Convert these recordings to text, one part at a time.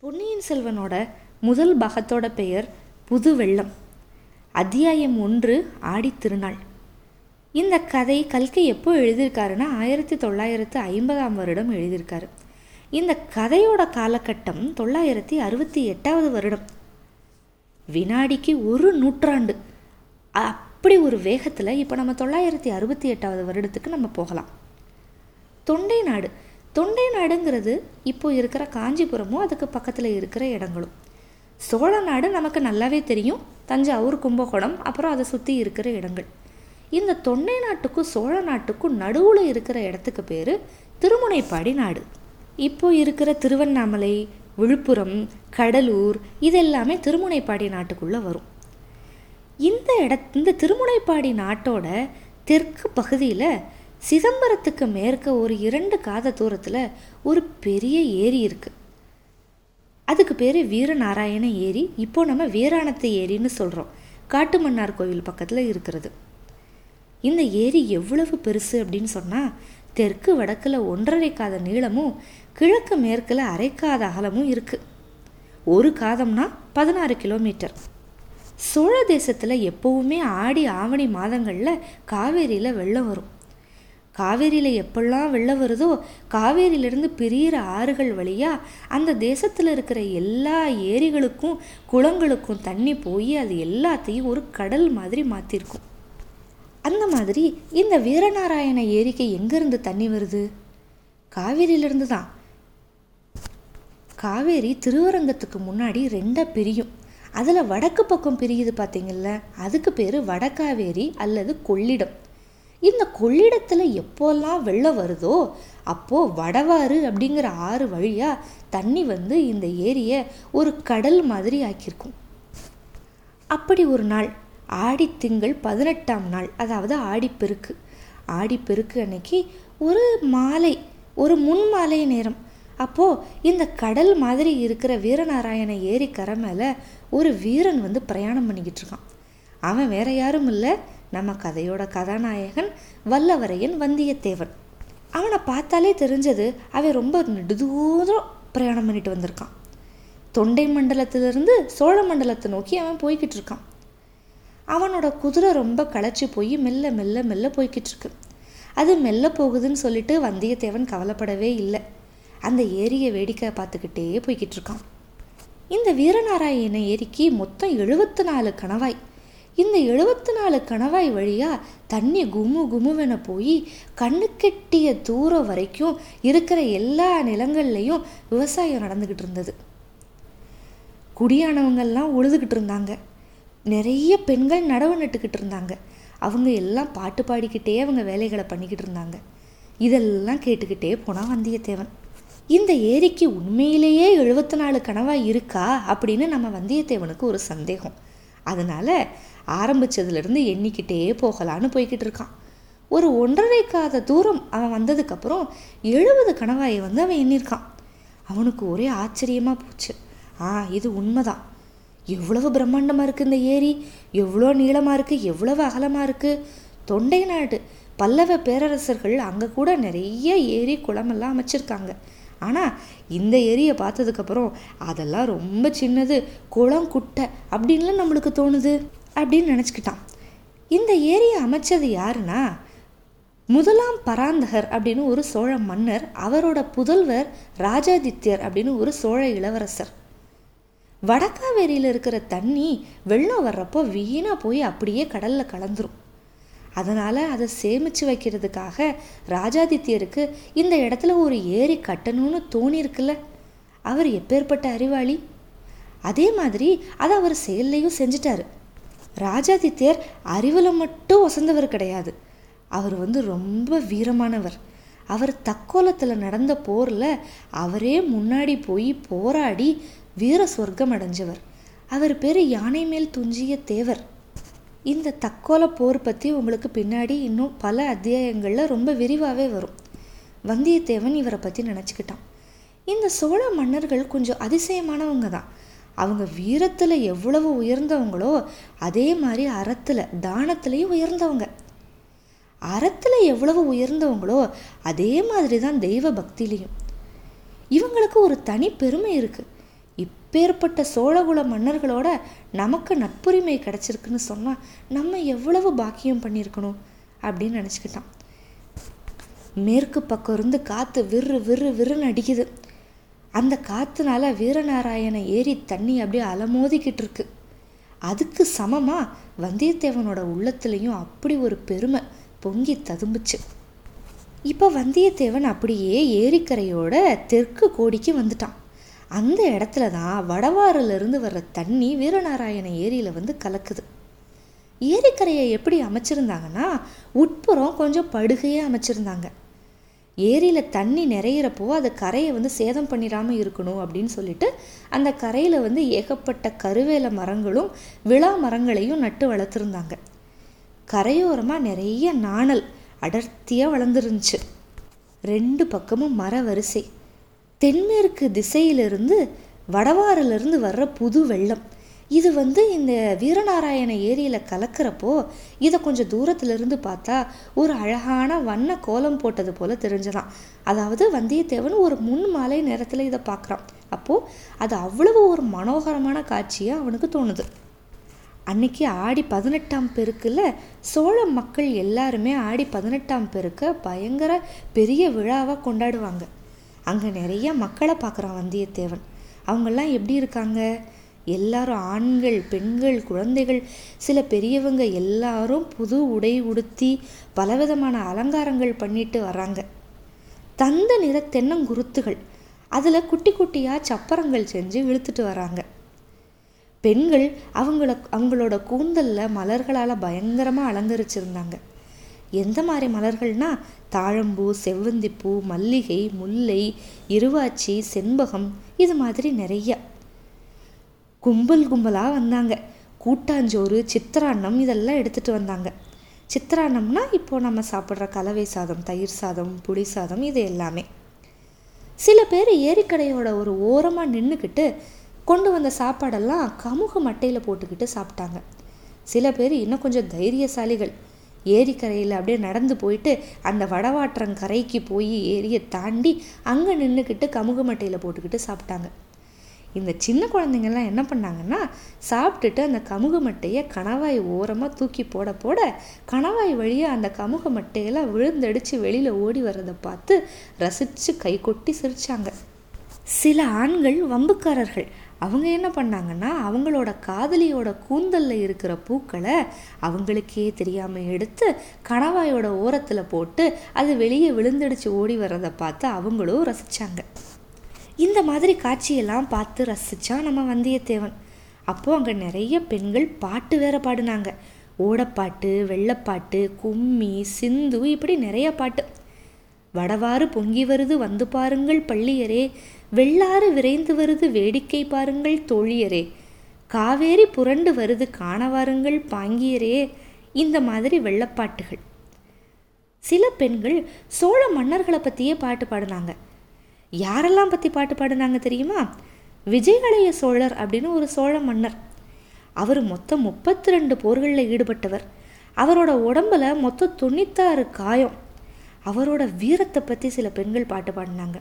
பொன்னியின் செல்வனோட முதல் பாகத்தோட பெயர் புது வெள்ளம் அத்தியாயம் ஒன்று ஆடித்திருநாள் இந்த கதை கல்கி எப்போ எழுதியிருக்காருன்னா ஆயிரத்தி தொள்ளாயிரத்து ஐம்பதாம் வருடம் எழுதியிருக்காரு. இந்த கதையோட காலகட்டம் தொள்ளாயிரத்தி அறுபத்தி எட்டாவது வருடம். வினாடிக்கு ஒரு நூற்றாண்டு. அப்படி ஒரு வேகத்தில் இப்போ நம்ம தொள்ளாயிரத்தி அறுபத்தி எட்டாவது வருடத்துக்கு நம்ம போகலாம். தொண்டை நாடு. தொண்டை நாடுங்கிறது இப்போ இருக்கிற காஞ்சிபுரமும் அதுக்கு பக்கத்தில் இருக்கிற இடங்களும். சோழ நாடு நமக்கு நல்லாவே தெரியும். தஞ்சாவூர் கும்பகோணம் அப்புறம் அதை சுற்றி இருக்கிற இடங்கள். இந்த தொண்டை நாட்டுக்கும் சோழ நாட்டுக்கும் நடுவில் இருக்கிற இடத்துக்கு பேர் திருமுனைப்பாடி நாடு. இப்போ இருக்கிற திருவண்ணாமலை விழுப்புரம் கடலூர் இதெல்லாமே திருமுனைப்பாடி நாட்டுக்குள்ளே வரும். இந்த இட இந்த திருமுனைப்பாடி நாட்டோட தெற்கு பகுதியில் சிதம்பரத்துக்கு மேற்க ஒரு இரண்டு காத தூரத்தில் ஒரு பெரிய ஏரி இருக்குது அதுக்கு பேர் வீரநாராயண ஏரி. இப்போ நம்ம வீராணத்து ஏரின்னு சொல்கிறோம் காட்டுமன்னார் கோவில் பக்கத்தில் இருக்கிறது. இந்த ஏரி எவ்வளவு பெருசு அப்படின்னு சொன்னால் தெற்கு வடக்கில் ஒன்றரை காத நீளமும் கிழக்கு மேற்கில் அரைக்காத அகலமும் இருக்குது ஒரு காதம்னா பதினாறு கிலோமீட்டர். சோழ தேசத்தில் எப்போவுமே ஆடி ஆவணி மாதங்களில் காவேரியில் வெள்ளம் வரும். காவேரியில் எப்பெல்லாம் வெள்ளம் வருதோ காவேரியிலேருந்து பிரியிற ஆறுகள் வழியாக அந்த தேசத்தில் இருக்கிற எல்லா ஏரிகளுக்கும் குளங்களுக்கும் தண்ணி போய் அது எல்லாத்தையும் ஒரு கடல் மாதிரி மாற்றிருக்கும் அந்த மாதிரி இந்த வீரநாராயண ஏரிக்கு எங்கேருந்து தண்ணி வருது? காவேரியிலேருந்து தான். காவேரி திருவரங்கத்துக்கு முன்னாடி ரெண்டாக பிரியும். அதில் வடக்கு பக்கம் பிரியுது பார்த்தீங்கல்ல அதுக்கு பேர் வடகாவேரி அல்லது கொள்ளிடம். இந்த கொள்ளிடத்தில் எப்போல்லாம் வெள்ளம் வருதோ அப்போது வடவாறு அப்படிங்கிற ஆறு வழியாக தண்ணி வந்து இந்த ஏரியை ஒரு கடல் மாதிரி ஆக்கியிருக்கும். அப்படி ஒரு நாள் ஆடி திங்கள் பதினெட்டாம் நாள் அதாவது ஆடிப்பெருக்கு. ஆடிப்பெருக்கு அன்னைக்கு ஒரு மாலை ஒரு முன் மாலை நேரம். அப்போது இந்த கடல் மாதிரி இருக்கிற வீரநாராயண ஏரி கரை மேலே ஒரு வீரன் வந்து பிரயாணம் பண்ணிக்கிட்டு இருக்கான். அவன் வேற யாரும் இல்லை நம்ம கதையோட கதாநாயகன் வல்லவரையன் வந்தியத்தேவன். அவனை பார்த்தாலே தெரிஞ்சது அவன் ரொம்ப நெடுதூரம் பிரயாணம் பண்ணிட்டு வந்திருக்கான். தொண்டை மண்டலத்திலிருந்து சோழ மண்டலத்தை நோக்கி அவன் போய்கிட்டு இருக்கான். அவனோட குதிரை ரொம்ப களைச்சி போய் மெல்ல மெல்ல மெல்ல போய்கிட்டு இருக்கு. அது மெல்ல போகுதுன்னு சொல்லிட்டு வந்தியத்தேவன் கவலைப்படவே இல்லை. அந்த ஏரியை வேடிக்கை பார்த்துக்கிட்டே போய்கிட்டு இருக்கான். இந்த வீரநாராயண ஏரிக்கு மொத்தம் எழுபத்து நாலு கணவாய். இந்த எழுபத்தி நாலு கணவாய் வழியாக தண்ணி குமு குமுவென போய் கண்ணு கெட்டிய தூரம் வரைக்கும் இருக்கிற எல்லா நிலங்கள்லையும் விவசாயம் நடந்துக்கிட்டு இருந்தது. குடியானவங்கள்லாம் உழுதுகிட்டு இருந்தாங்க. நிறைய பெண்கள் நடவு நட்டுக்கிட்டு இருந்தாங்க. அவங்க எல்லாம் பாட்டு பாடிக்கிட்டே அவங்க வேலைகளை பண்ணிக்கிட்டு இருந்தாங்க. இதெல்லாம் கேட்டுக்கிட்டே போனால் வந்தியத்தேவன். இந்த ஏரிக்கு உண்மையிலேயே எழுபத்தி நாலு கனவாக இருக்கா அப்படின்னு நம்ம வந்தியத்தேவனுக்கு ஒரு சந்தேகம். அதனால் ஆரம்பித்ததுலேருந்து எண்ணிக்கிட்டே போகலான்னு போய்கிட்டு இருக்கான். ஒரு ஒன்றரைக்காத தூரம் அவன் வந்ததுக்கப்புறம் எழுபது கணவாயை வந்து அவன் எண்ணியிருக்கான். அவனுக்கு ஒரே ஆச்சரியமாக போச்சு. ஆ இது உண்மைதான். எவ்வளவு பிரம்மாண்டமாக இருக்குது இந்த ஏரி? எவ்வளோ நீளமாக இருக்குது எவ்வளவு அகலமாக இருக்குது தொண்டை நாடு பல்லவ பேரரசர்கள் அங்கே கூட நிறைய ஏரி குளமெல்லாம் அமைச்சிருக்காங்க. ஆனால் இந்த ஏரியை பார்த்ததுக்கப்புறம் அதெல்லாம் ரொம்ப சின்னது குளம் குட்டை அப்படின்லாம் நம்மளுக்கு தோணுது. அப்படின்னு நினச்சிக்கிட்டான். இந்த ஏரியை அமைச்சது யாருன்னா முதலாம் பராந்தகர் அப்படின்னு ஒரு சோழ மன்னர் அவரோட புதல்வர் ராஜாதித்யர் அப்படின்னு ஒரு சோழ இளவரசர். வடக்காவேரியில் இருக்கிற தண்ணி வெள்ளம் வர்றப்போ வீணாக போய் அப்படியே கடலில் கலந்துரும். அதனால் அதை சேமித்து வைக்கிறதுக்காக ராஜாதித்யருக்கு இந்த இடத்துல ஒரு ஏரி கட்டணும்னு தோணியிருக்குல்ல அவர் எப்பேற்பட்ட அறிவாளி? அதே மாதிரி அதை அவர் செயல்லையும் செஞ்சிட்டாரு. ராஜாதித்யர் அறிவில் மட்டும் வசந்தவர் கிடையாது. அவர் வந்து ரொம்ப வீரமானவர். அவர் தக்கோலத்தில் நடந்த போரில் அவரே முன்னாடி போய் போராடி வீர சொர்க்கம் அடைஞ்சவர். அவர் பேர் யானை மேல் துஞ்சிய தேவர். இந்த தக்கோல போர் பற்றி உங்களுக்கு பின்னாடி இன்னும் பல அத்தியாயங்களில் ரொம்ப விரிவாகவே வரும். வந்தியத்தேவன் இவரை பற்றி நினச்சிக்கிட்டான். இந்த சோழ மன்னர்கள் கொஞ்சம் அதிசயமானவங்க தான். அவங்க வீரத்தில் எவ்வளவு உயர்ந்தவங்களோ அதே மாதிரி அறத்தில் தானத்துலேயும் உயர்ந்தவங்க. அறத்தில் எவ்வளவு உயர்ந்தவங்களோ அதே மாதிரி தான் தெய்வ பக்திலையும் இவங்களுக்கு ஒரு தனி பெருமை இருக்குது இப்பேற்பட்ட சோழகுல மன்னர்களோட நமக்கு நட்புரிமை கிடச்சிருக்குன்னு சொன்னால் நம்ம எவ்வளவு பாக்கியம் பண்ணியிருக்கணும் அப்படின்னு நினச்சிக்கிட்டான். மேற்கு பக்கம் இருந்து காற்று விறு விறு விறுன்னு அடிக்குது. அந்த காற்றுனால வீரநாராயண ஏரி தண்ணி அப்படியே அலமோதிக்கிட்டு இருக்கு அதுக்கு சமமாக வந்தியத்தேவனோட உள்ளத்துலேயும் அப்படி ஒரு பெருமை பொங்கி ததும்புச்சு. இப்போ வந்தியத்தேவன் அப்படியே ஏரிக்கரையோட தெற்கு கோடிக்கு வந்துட்டான். அந்த இடத்துல தான் வடவாறிலிருந்து வர்ற தண்ணி வீரநாராயண ஏரியில் வந்து கலக்குது. ஏரிக்கரையை எப்படி அமைச்சிருந்தாங்கன்னா உட்புறம் கொஞ்சம் படுகையே அமைச்சிருந்தாங்க. ஏரியில் தண்ணி நிறையிறப்போ அது கரையை வந்து சேதம் பண்ணிடாமல் இருக்கணும் அப்படின்னு சொல்லிட்டு அந்த கரையில் வந்து ஏகப்பட்ட கருவேல மரங்களும் விழா மரங்களையும் நட்டு வளர்த்துருந்தாங்க. கரையோரமாக நிறைய நாணல் அடர்த்தியாக வளர்ந்துருந்துச்சு. ரெண்டு பக்கமும் மர வரிசை. தென்மேற்கு திசையிலிருந்து வடவாறிலிருந்து வர்ற புது வெள்ளம். இது வந்து இந்த வீரநாராயண ஏரியில் கலக்கிறப்போ இதை கொஞ்சம் தூரத்திலிருந்து பார்த்தா ஒரு அழகான வண்ண கோலம் போட்டது போல் தெரிஞ்சதான். அதாவது வந்தியத்தேவன் ஒரு முன் மாலை நேரத்தில் இதை பார்க்குறான் அப்போது அது அவ்வளவு ஒரு மனோகரமான காட்சியாக அவனுக்கு தோணுது. அன்னைக்கு ஆடி பதினெட்டாம் பெருக்கில் சோழ மக்கள் எல்லாருமே ஆடி பதினெட்டாம் பெருக்க பயங்கர பெரிய விழாவாக கொண்டாடுவாங்க. அங்கே நிறைய மக்களை பார்க்குறான் வந்தியத்தேவன். அவங்கெல்லாம் எப்படி இருக்காங்க? எல்லாரும் ஆண்கள் பெண்கள் குழந்தைகள் சில பெரியவங்க எல்லாரும் புது உடை உடுத்தி பலவிதமான அலங்காரங்கள் பண்ணிட்டு வராங்க தந்த நிற தென்னங்குருத்துகள். அதில் குட்டி குட்டியாக சப்பரங்கள் செஞ்சு இழுத்துட்டு வராங்க பெண்கள் அவங்கள அவங்களோட கூந்தலில் மலர்களால் பயங்கரமாக அலங்கரிச்சிருந்தாங்க. எந்த மாதிரி மலர்கள்னா தாழம்பூ செவ்வந்திப்பூ மல்லிகை முல்லை இருவாச்சி செண்பகம் இது மாதிரி நிறையா. கும்பல் கும்பலாக வந்தாங்க. கூட்டாஞ்சோறு சித்திரான்னம் இதெல்லாம் எடுத்துகிட்டு வந்தாங்க. சித்திராண்ணம்னா இப்போது நம்ம சாப்பிட்ற கலவை சாதம் தயிர் சாதம் புளி சாதம் இது எல்லாமே. சில பேர் ஏரிக்கடையோட ஒரு ஓரமாக நின்றுக்கிட்டு கொண்டு வந்த சாப்பாடெல்லாம் கமுக மட்டையில் போட்டுக்கிட்டு சாப்பிட்டாங்க. சில பேர் இன்னும் கொஞ்சம் தைரியசாலிகள். ஏரிக்கரையில் அப்படியே நடந்து போயிட்டு அந்த வடவாற்றங்கரைக்கு போய் ஏரியை தாண்டி அங்கே நின்றுக்கிட்டு கமுக மட்டையில் போட்டுக்கிட்டு சாப்பிட்டாங்க. இந்த சின்ன குழந்தைங்கள்லாம் என்ன பண்ணாங்கன்னா சாப்பிட்டுட்டு அந்த கமுக மட்டையை கணவாய் ஓரமாக தூக்கி போட போட கணவாய் வழியாக அந்த கமுக மட்டையெல்லாம் விழுந்தடிச்சு வெளியில் ஓடி வர்றதை பார்த்து ரசித்து கை கொட்டி சிரிச்சாங்க. சில ஆண்கள் வம்புக்காரர்கள். அவங்க என்ன பண்ணாங்கன்னா அவங்களோட காதலியோட கூந்தலில் இருக்கிற பூக்களை அவங்களுக்கே தெரியாமல் எடுத்து கணவாயோட ஓரத்தில் போட்டு அது வெளியே விழுந்தடிச்சு ஓடி வர்றதை பார்த்து அவங்களும் ரசித்தாங்க இந்த மாதிரி காட்சியெல்லாம் பார்த்து ரசித்தான் நம்ம வந்தியத்தேவன். அப்போது அங்கே நிறைய பெண்கள் பாட்டு வேற பாடினாங்க. ஓடப்பாட்டு வெள்ளப்பாட்டு கும்மி சிந்து இப்படி நிறைய பாட்டு. வடவாறு பொங்கி வருது வந்து பாருங்கள் பள்ளியரே. வெள்ளாறு விரைந்து வருது வேடிக்கை பாருங்கள் தோழியரே. காவேரி புரண்டு வருது காணவாருங்கள் பாங்கியரே. இந்த மாதிரி வெள்ளப்பாட்டுகள். சில பெண்கள் சோழ மன்னர்களை பற்றியே பாட்டு பாடினாங்க. யாரெல்லாம் பற்றி பாட்டு பாடினாங்க தெரியுமா? விஜயாலய சோழர் அப்படின்னு ஒரு சோழ மன்னர். அவர் மொத்தம் முப்பத்தி ரெண்டு போர்களில் ஈடுபட்டவர். அவரோட உடம்புல மொத்தம் தொண்ணூத்தாறு காயம். அவரோட வீரத்தை பற்றி சில பெண்கள் பாட்டு பாடினாங்க.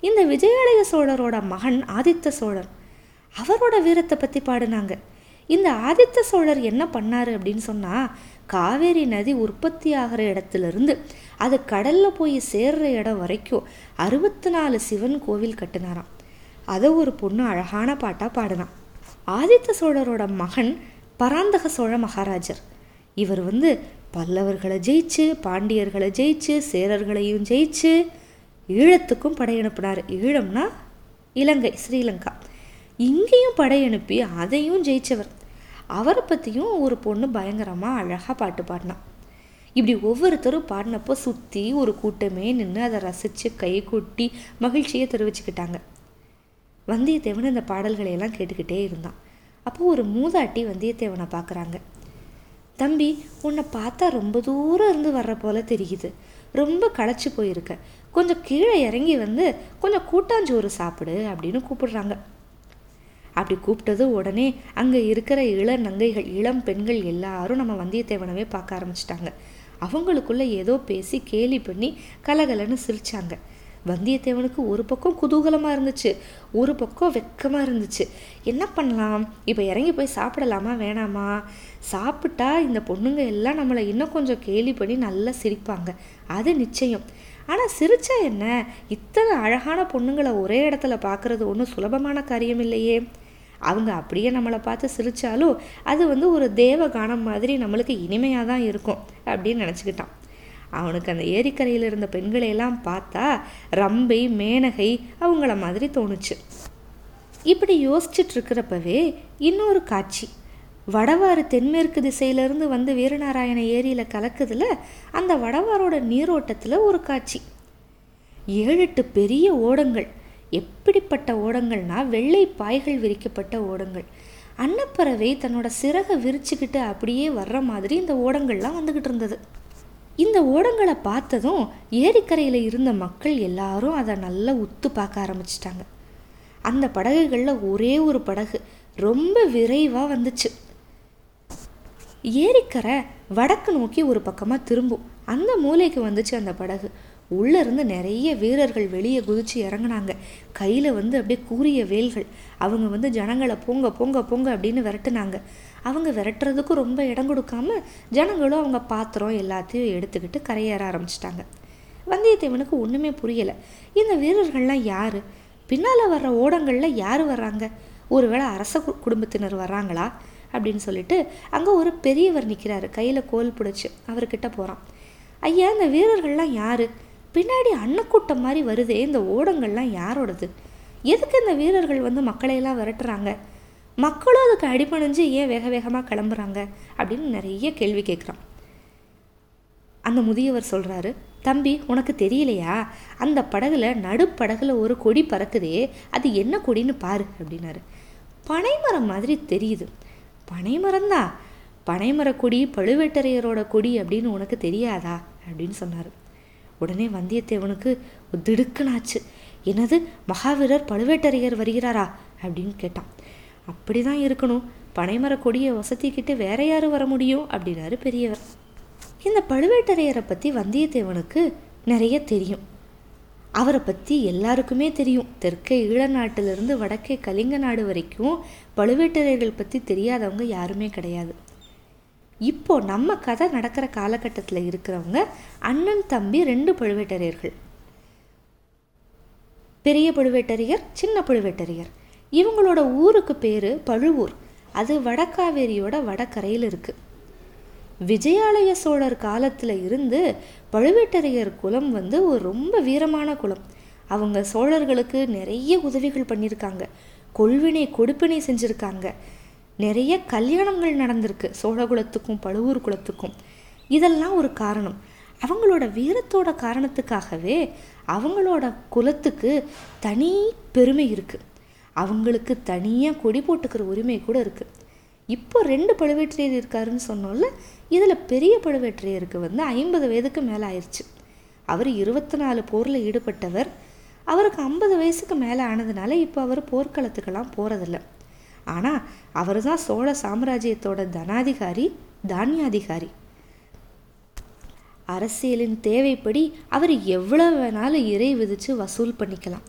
இந்த விஜயாலய சோழரோட மகன் ஆதித்த சோழர் அவரோட வீரத்தை பற்றி பாடினாங்க. இந்த ஆதித்த சோழர் என்ன பண்ணாரு அப்படின்னு சொன்னால் காவேரி நதி உற்பத்தி ஆகிற இடத்துலேருந்து அது கடலில் போய் சேர்ற இடம் வரைக்கும் அறுபத்தி நாலு சிவன் கோவில் கட்டினாராம். அதை ஒரு பொண்ணு அழகான பாட்டாக பாடினான். ஆதித்த சோழரோட மகன் பராந்தக சோழ மகாராஜர். இவர் வந்து பல்லவர்களை ஜெயிச்சு பாண்டியர்களை ஜெயிச்சு சேரர்களையும் ஜெயிச்சு ஈழத்துக்கும் படையனுப்பினார் ஈழம்னா இலங்கை ஸ்ரீலங்கா. இங்கேயும் படையனுப்பி அதையும் ஜெயிச்சவர். அவரை பற்றியும் ஒரு பொண்ணு பயங்கரமாக அழகாக பாட்டு பாடினான் இப்படி ஒவ்வொருத்தரும் பாடினப்போ சுற்றி ஒரு கூட்டமே நின்று அதை ரசித்து கை கொட்டி மகிழ்ச்சியை தெரிவிச்சுக்கிட்டாங்க. வந்தியத்தேவன் இந்த பாடல்களையெல்லாம் கேட்டுக்கிட்டே இருந்தான். அப்போது ஒரு மூதாட்டி வந்தியத்தேவனை பார்க்குறாங்க தம்பி உன்னை பார்த்தா ரொம்ப தூரம் இருந்து வர்ற போல தெரியுது. ரொம்ப களைச்சி போயிருக்க. கொஞ்சம் கீழே இறங்கி வந்து கொஞ்சம் கூட்டாஞ்சோறு சாப்பிடு அப்படின்னு கூப்பிடுறாங்க. அப்படி கூப்பிட்டது உடனே அங்கே இருக்கிற இள நங்கைகள் இளம் பெண்கள் எல்லாரும் நம்ம வந்தியத்தேவனவே பார்க்க ஆரம்பிச்சிட்டாங்க. அவங்களுக்குள்ள ஏதோ பேசி கேலி பண்ணி கலகலன்னு சிரிச்சாங்க. வந்தியத்தேவனுக்கு ஒரு பக்கம் குதூகலமாக இருந்துச்சு ஒரு பக்கம் வெக்கமாக இருந்துச்சு. என்ன பண்ணலாம்? இப்போ இறங்கி போய் சாப்பிடலாமா? வேணாமா? சாப்பிட்டா இந்த பொண்ணுங்க எல்லாம் நம்மளை இன்னும் கொஞ்சம் கேலி பண்ணி நல்லா சிரிப்பாங்க. அது நிச்சயம். ஆனால் சிரிச்சா என்ன? இத்தனை அழகான பொண்ணுங்களை ஒரே இடத்துல பார்க்குறது ஒன்றும் சுலபமான காரியம் இல்லையே அவங்க அப்படியே நம்மளை பார்த்து சிரித்தாலும் அது வந்து ஒரு தேவ கானம் மாதிரி நம்மளுக்கு இனிமையாக தான் இருக்கும் அப்படின்னு நினச்சிக்கிட்டான். அவனுக்கு அந்த ஏரிக்கரையில் இருந்த பெண்களையெல்லாம் பார்த்தா ரம்பை மேனகை அவங்கள மாதிரி தோணுச்சு. இப்படி யோசிச்சுட்டு இருக்கிறப்பவே இன்னொரு காட்சி. வடவாறு தென்மேற்கு திசையிலிருந்து வந்து வீரநாராயண ஏரியில் கலக்குதுல அந்த வடவாரோட நீரோட்டத்தில் ஒரு காட்சி. ஏழு எட்டு பெரிய ஓடங்கள். எப்படிப்பட்ட ஓடங்கள்னா வெள்ளை பாய்கள் விரிக்கப்பட்ட ஓடங்கள். அன்னப்பறவை தன்னோட சிறகை விரிச்சுக்கிட்டு அப்படியே வர்ற மாதிரி இந்த ஓடங்கள்லாம் வந்துக்கிட்டு இருந்தது. இந்த ஓடங்களை பார்த்ததும் ஏரிக்கரையில் இருந்த மக்கள் எல்லாரும் அதை நல்லா உத்து பார்க்க ஆரம்பிச்சிட்டாங்க. அந்த படகுகளில் ஒரே ஒரு படகு ரொம்ப விரைவாக வந்துச்சு. ஏரிக்கரை வடக்கு நோக்கி ஒரு பக்கமாக திரும்பும். அந்த மூலைக்கு வந்துச்சு அந்த படகு. உள்ளே இருந்து நிறைய வீரர்கள் வெளியே குதிச்சு இறங்கினாங்க. கையில் வந்து அப்படியே கூறிய வேல்கள். அவங்க வந்து ஜனங்களை பொங்க பொங்க பொங்க அப்படின்னு விரட்டுனாங்க. அவங்க விரட்டுறதுக்கும் ரொம்ப இடம் கொடுக்காம ஜனங்களும் அவங்க பாத்திரம் எல்லாத்தையும் எடுத்துக்கிட்டு கரையேற ஆரம்பிச்சிட்டாங்க. வந்தியத்தேவனுக்கு ஒன்றுமே புரியலை. இந்த வீரர்கள்லாம் யார்? பின்னால் வர்ற ஓடங்களில் யார் வர்றாங்க? ஒருவேளை அரச குடும்பத்தினர் வர்றாங்களா? அப்படின்னு சொல்லிட்டு அங்கே ஒரு பெரியவர் நிற்கிறாரு கையில் கோல் பிடிச்சி அவர்கிட்ட போகிறான் ஐயா இந்த வீரர்கள்லாம் யார்? பின்னாடி அன்னக்கூட்டம் மாதிரி வருதே இந்த ஓடங்கள்லாம் யாரோடது? எதுக்கு இந்த வீரர்கள் வந்து மக்களையெல்லாம் விரட்டுறாங்க? மக்களும் அதுக்கு அடிபணிஞ்சு ஏன் வேக வேகமாக கிளம்புறாங்க? அப்படின்னு நிறைய கேள்வி கேட்குறான். அந்த முதியவர் சொல்கிறாரு தம்பி உனக்கு தெரியலையா? அந்த படகுல நடுப்படகுல ஒரு கொடி பறக்குதே அது என்ன கொடின்னு பாரு அப்படின்னாரு. பனைமரம் மாதிரி தெரியுது. பனைமரம் தான். பனைமர கொடி பழுவேட்டரையரோட கொடி அப்படின்னு உனக்கு தெரியாதா? அப்படின்னு சொன்னார். உடனே வந்தியத்தேவனுக்கு திடுக்குனாச்சு என்னது மகாவீரர் பழுவேட்டரையர் வருகிறாரா? அப்படின்னு கேட்டான். அப்படி தான் இருக்கணும். பனைமர கொடியை வசதிக்கிட்டு வேற யார் வர முடியும்? அப்படின்னாரு பெரியவர். இந்த பழுவேட்டரையரை பற்றி வந்தியத்தேவனுக்கு நிறைய தெரியும். அவரை பற்றி எல்லாருக்குமே தெரியும். தெற்கே ஈழ நாட்டிலிருந்து வடக்கே கலிங்க நாடு வரைக்கும் பழுவேட்டரையர்கள் பற்றி தெரியாதவங்க யாருமே கிடையாது. இப்போ நம்ம கதை நடக்கிற காலகட்டத்தில் இருக்கிறவங்க அண்ணன் தம்பி ரெண்டு பழுவேட்டரையர்கள். பெரிய பழுவேட்டரையர் சின்ன பழுவேட்டரையர். இவங்களோட ஊருக்கு பேர் பழுவூர். அது வடக்காவேரியோட வடக்கரையில் இருக்குது விஜயாலய சோழர் காலத்தில் இருந்து பழுவேட்டரையர் குலம் வந்து ஒரு ரொம்ப வீரமான குலம். அவங்க சோழர்களுக்கு நிறைய உதவிகள் பண்ணியிருக்காங்க. கொள்வினை கொடுப்பினை செஞ்சுருக்காங்க. நிறைய கல்யாணங்கள் நடந்திருக்கு. சோழகுலத்துக்கும் பழுவூர் குலத்துக்கும். இதெல்லாம் ஒரு காரணம். அவங்களோட வீரத்தோட காரணத்துக்காகவே அவங்களோட குலத்துக்கு தனி பெருமை இருக்குது அவங்களுக்கு தனியாக கொடி போட்டுக்கிற உரிமை கூட இருக்குது இப்போ ரெண்டு பழுவேற்றையர் இருக்காருன்னு சொன்னோம்ல இதில் பெரிய பழுவேற்றையருக்கு வந்து ஐம்பது வயதுக்கு மேலே ஆயிடுச்சு அவர் இருபத்தி நாலு போரில் ஈடுபட்டவர். அவருக்கு ஐம்பது வயசுக்கு மேலே ஆனதுனால இப்போ அவர் போர்க்களத்துக்கெல்லாம் போகிறதில்ல ஆனால் அவர் தான் சோழ சாம்ராஜ்யத்தோட தனாதிகாரி தானியாதிகாரி. அரசியலின் தேவைப்படி அவர் எவ்வளோ வேணாலும் இறை விதித்து வசூல் பண்ணிக்கலாம்.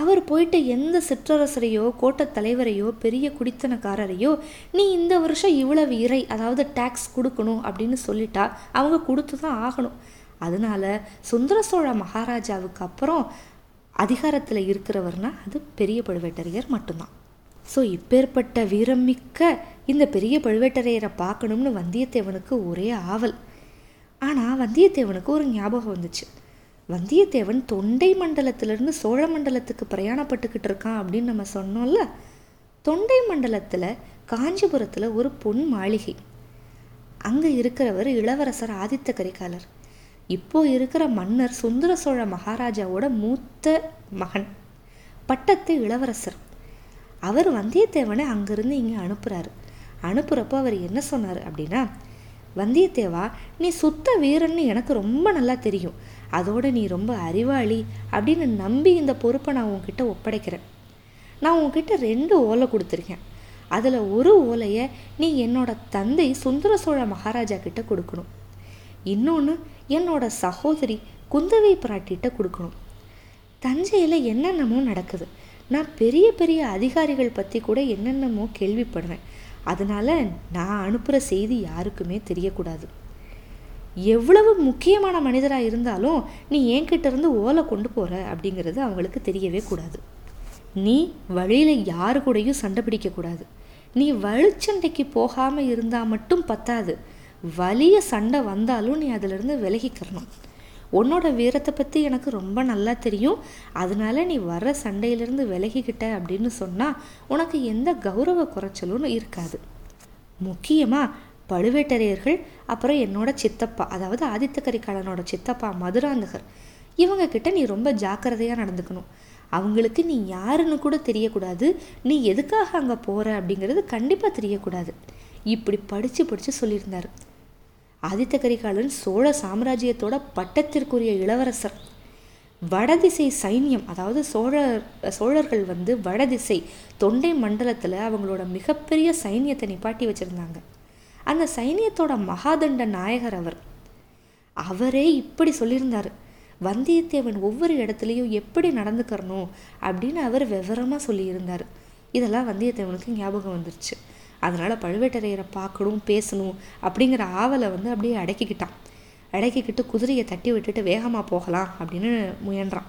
அவர் போயிட்டு எந்த சிற்றரசரையோ கோட்டத் தலைவரையோ பெரிய குடித்தனக்காரரையோ நீ இந்த வருஷம் இவ்வளவு இறை அதாவது டேக்ஸ் கொடுக்கணும் அப்படின்னு சொல்லிட்டா அவங்க கொடுத்து தான் ஆகணும். அதனால சுந்தர சோழ மகாராஜாவுக்கு அப்புறம் அதிகாரத்தில் இருக்கிறவர்னா அது பெரிய பழுவேட்டரையர் மட்டும்தான். ஸோ இப்பேற்பட்ட வீரம் மிக்க இந்த பெரிய பழுவேட்டரையரை பார்க்கணும்னு வந்தியத்தேவனுக்கு ஒரே ஆவல். ஆனால் வந்தியத்தேவனுக்கு ஒரு ஞாபகம் வந்துச்சு. வந்தியத்தேவன் தொண்டை மண்டலத்திலிருந்து சோழ மண்டலத்துக்கு பிரயாணப்பட்டுக்கிட்டு இருக்கான் அப்படின்னு நம்ம சொன்னோம்ல. தொண்டை மண்டலத்தில் காஞ்சிபுரத்தில் ஒரு பொன் மாளிகை. அங்கே இருக்கிறவர் இளவரசர் ஆதித்த கரிகாலர். இப்போ இருக்கிற மன்னர் சுந்தர சோழ மகாராஜாவோட மூத்த மகன். பட்டத்து இளவரசர். அவர் வந்தியத்தேவனை அங்கேருந்து இங்கே அனுப்புகிறாரு அனுப்புகிறப்போ அவர் என்ன சொன்னார் அப்படின்னா வந்தியத்தேவா நீ சுத்த வீரன்னு எனக்கு ரொம்ப நல்லா தெரியும். அதோட நீ ரொம்ப அறிவாளி அப்படின்னு நம்பி இந்த பொறுப்பை நான் உன்கிட்ட ஒப்படைக்கிறேன். நான் உன்கிட்ட ரெண்டு ஓலை கொடுத்துருக்கேன். அதில் ஒரு ஓலையை நீ என்னோட தந்தை சுந்தர சோழ மகாராஜா கிட்ட கொடுக்கணும். இன்னொன்று என்னோட சகோதரி குந்தவை பிராட்டிகிட்ட கொடுக்கணும். தஞ்சையில் என்னென்னமோ நடக்குது. நான் பெரிய பெரிய அதிகாரிகள் பற்றி கூட என்னென்னமோ கேள்விப்படுறேன் அதனால் நான் அனுப்புகிற செய்தி யாருக்குமே தெரியக்கூடாது. எவ்வளவு முக்கியமான மனிதராக இருந்தாலும் நீ என்கிட்ட இருந்து ஓலை கொண்டு போகிற அப்படிங்கிறது அவங்களுக்கு தெரியவே கூடாது. நீ வழியில் யாரு கூடயும் சண்டை பிடிக்கக்கூடாது நீ வழிச்சண்டைக்கு போகாமல் இருந்தால் மட்டும் பத்தாது. வலிய சண்டை வந்தாலும் நீ அதிலிருந்து விலகிக்கிறணும். உன்னோட வீரத்தை பற்றி எனக்கு ரொம்ப நல்லா தெரியும். அதனால நீ வர்ற சண்டையிலிருந்து விலகிக்கிட்ட அப்படின்னு சொன்னால் உனக்கு எந்த கௌரவ குறைச்சலும் இருக்காது. முக்கியமாக பழுவேட்டரையர்கள் அப்புறம் என்னோட சித்தப்பா அதாவது ஆதித்த கரிகாலனோட சித்தப்பா மதுராந்தகர். இவங்க கிட்ட நீ ரொம்ப ஜாக்கிரதையாக நடந்துக்கணும். அவங்களுக்கு நீ யாருன்னு கூட தெரியக்கூடாது. நீ எதுக்காக அங்கே போகிற அப்படிங்கிறது கண்டிப்பாக தெரியக்கூடாது. இப்படி படித்து படித்து சொல்லியிருந்தார். ஆதித்த கரிகாலன் சோழ சாம்ராஜ்யத்தோட பட்டத்திற்குரிய இளவரசர். வடதிசை சைன்யம் அதாவது சோழர் சோழர்கள் வந்து வடதிசை தொண்டை மண்டலத்தில் அவங்களோட மிகப்பெரிய சைன்யத்தை நிப்பாட்டி வச்சுருந்தாங்க. அந்த சைன்யத்தோட மகாதண்ட நாயகர் அவர். அவரே இப்படி சொல்லியிருந்தார் வந்தியத்தேவன் ஒவ்வொரு இடத்துலையும் எப்படி நடந்துக்கிறணும்? அப்படின்னு அவர் விவரமாக சொல்லியிருந்தார். இதெல்லாம் வந்தியத்தேவனுக்கு ஞாபகம் வந்துருச்சு. அதனால் பழுவேட்டரையரை பார்க்கணும் பேசணும் அப்படிங்கிற ஆவலை வந்து அப்படியே அடக்கிக்கிட்டான். அடக்கிக்கிட்டு குதிரையை தட்டி விட்டுட்டு வேகமாக போகலாம் அப்படின்னு முயன்றான்.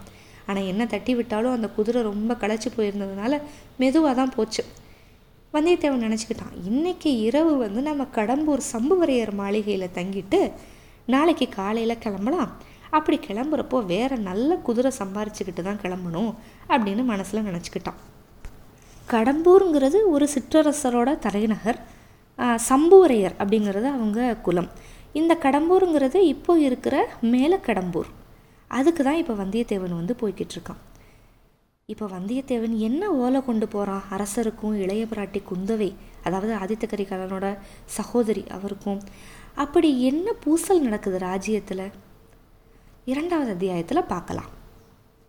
ஆனால் என்ன தட்டி விட்டாலும் அந்த குதிரை ரொம்ப களைச்சி போயிருந்ததுனால மெதுவாக தான் போச்சு. வந்தியத்தேவன் நினச்சிக்கிட்டான் இன்றைக்கி இரவு வந்து நம்ம கடம்பூர் சம்புவரையர் மாளிகையில் தங்கிட்டு நாளைக்கு காலையில் கிளம்பலாம். அப்படி கிளம்புறப்போ வேறு நல்ல குதிரை சம்பாரிச்சுக்கிட்டு தான் கிளம்பணும் அப்படின்னு மனசில் நினச்சிக்கிட்டான். கடம்பூருங்கிறது ஒரு சிற்றரசரோட தலைநகர் சம்புவரையர் அப்படிங்கிறது அவங்க குலம். இந்த கடம்பூருங்கிறது இப்போ இருக்கிற மேல கடம்பூர் அதுக்கு தான் இப்போ வந்தியத்தேவன் வந்து போய்கிட்டு இருக்கான் இப்போ வந்தியத்தேவன் என்ன ஓலை கொண்டு போகிறான் அரசருக்கும் இளைய பிராட்டி குந்தவை அதாவது ஆதித்த கரிகாலனோட சகோதரி அவருக்கும். அப்படி என்ன பூசல் நடக்குது ராஜ்யத்தில்? இரண்டாவது அத்தியாயத்தில் பார்க்கலாம்.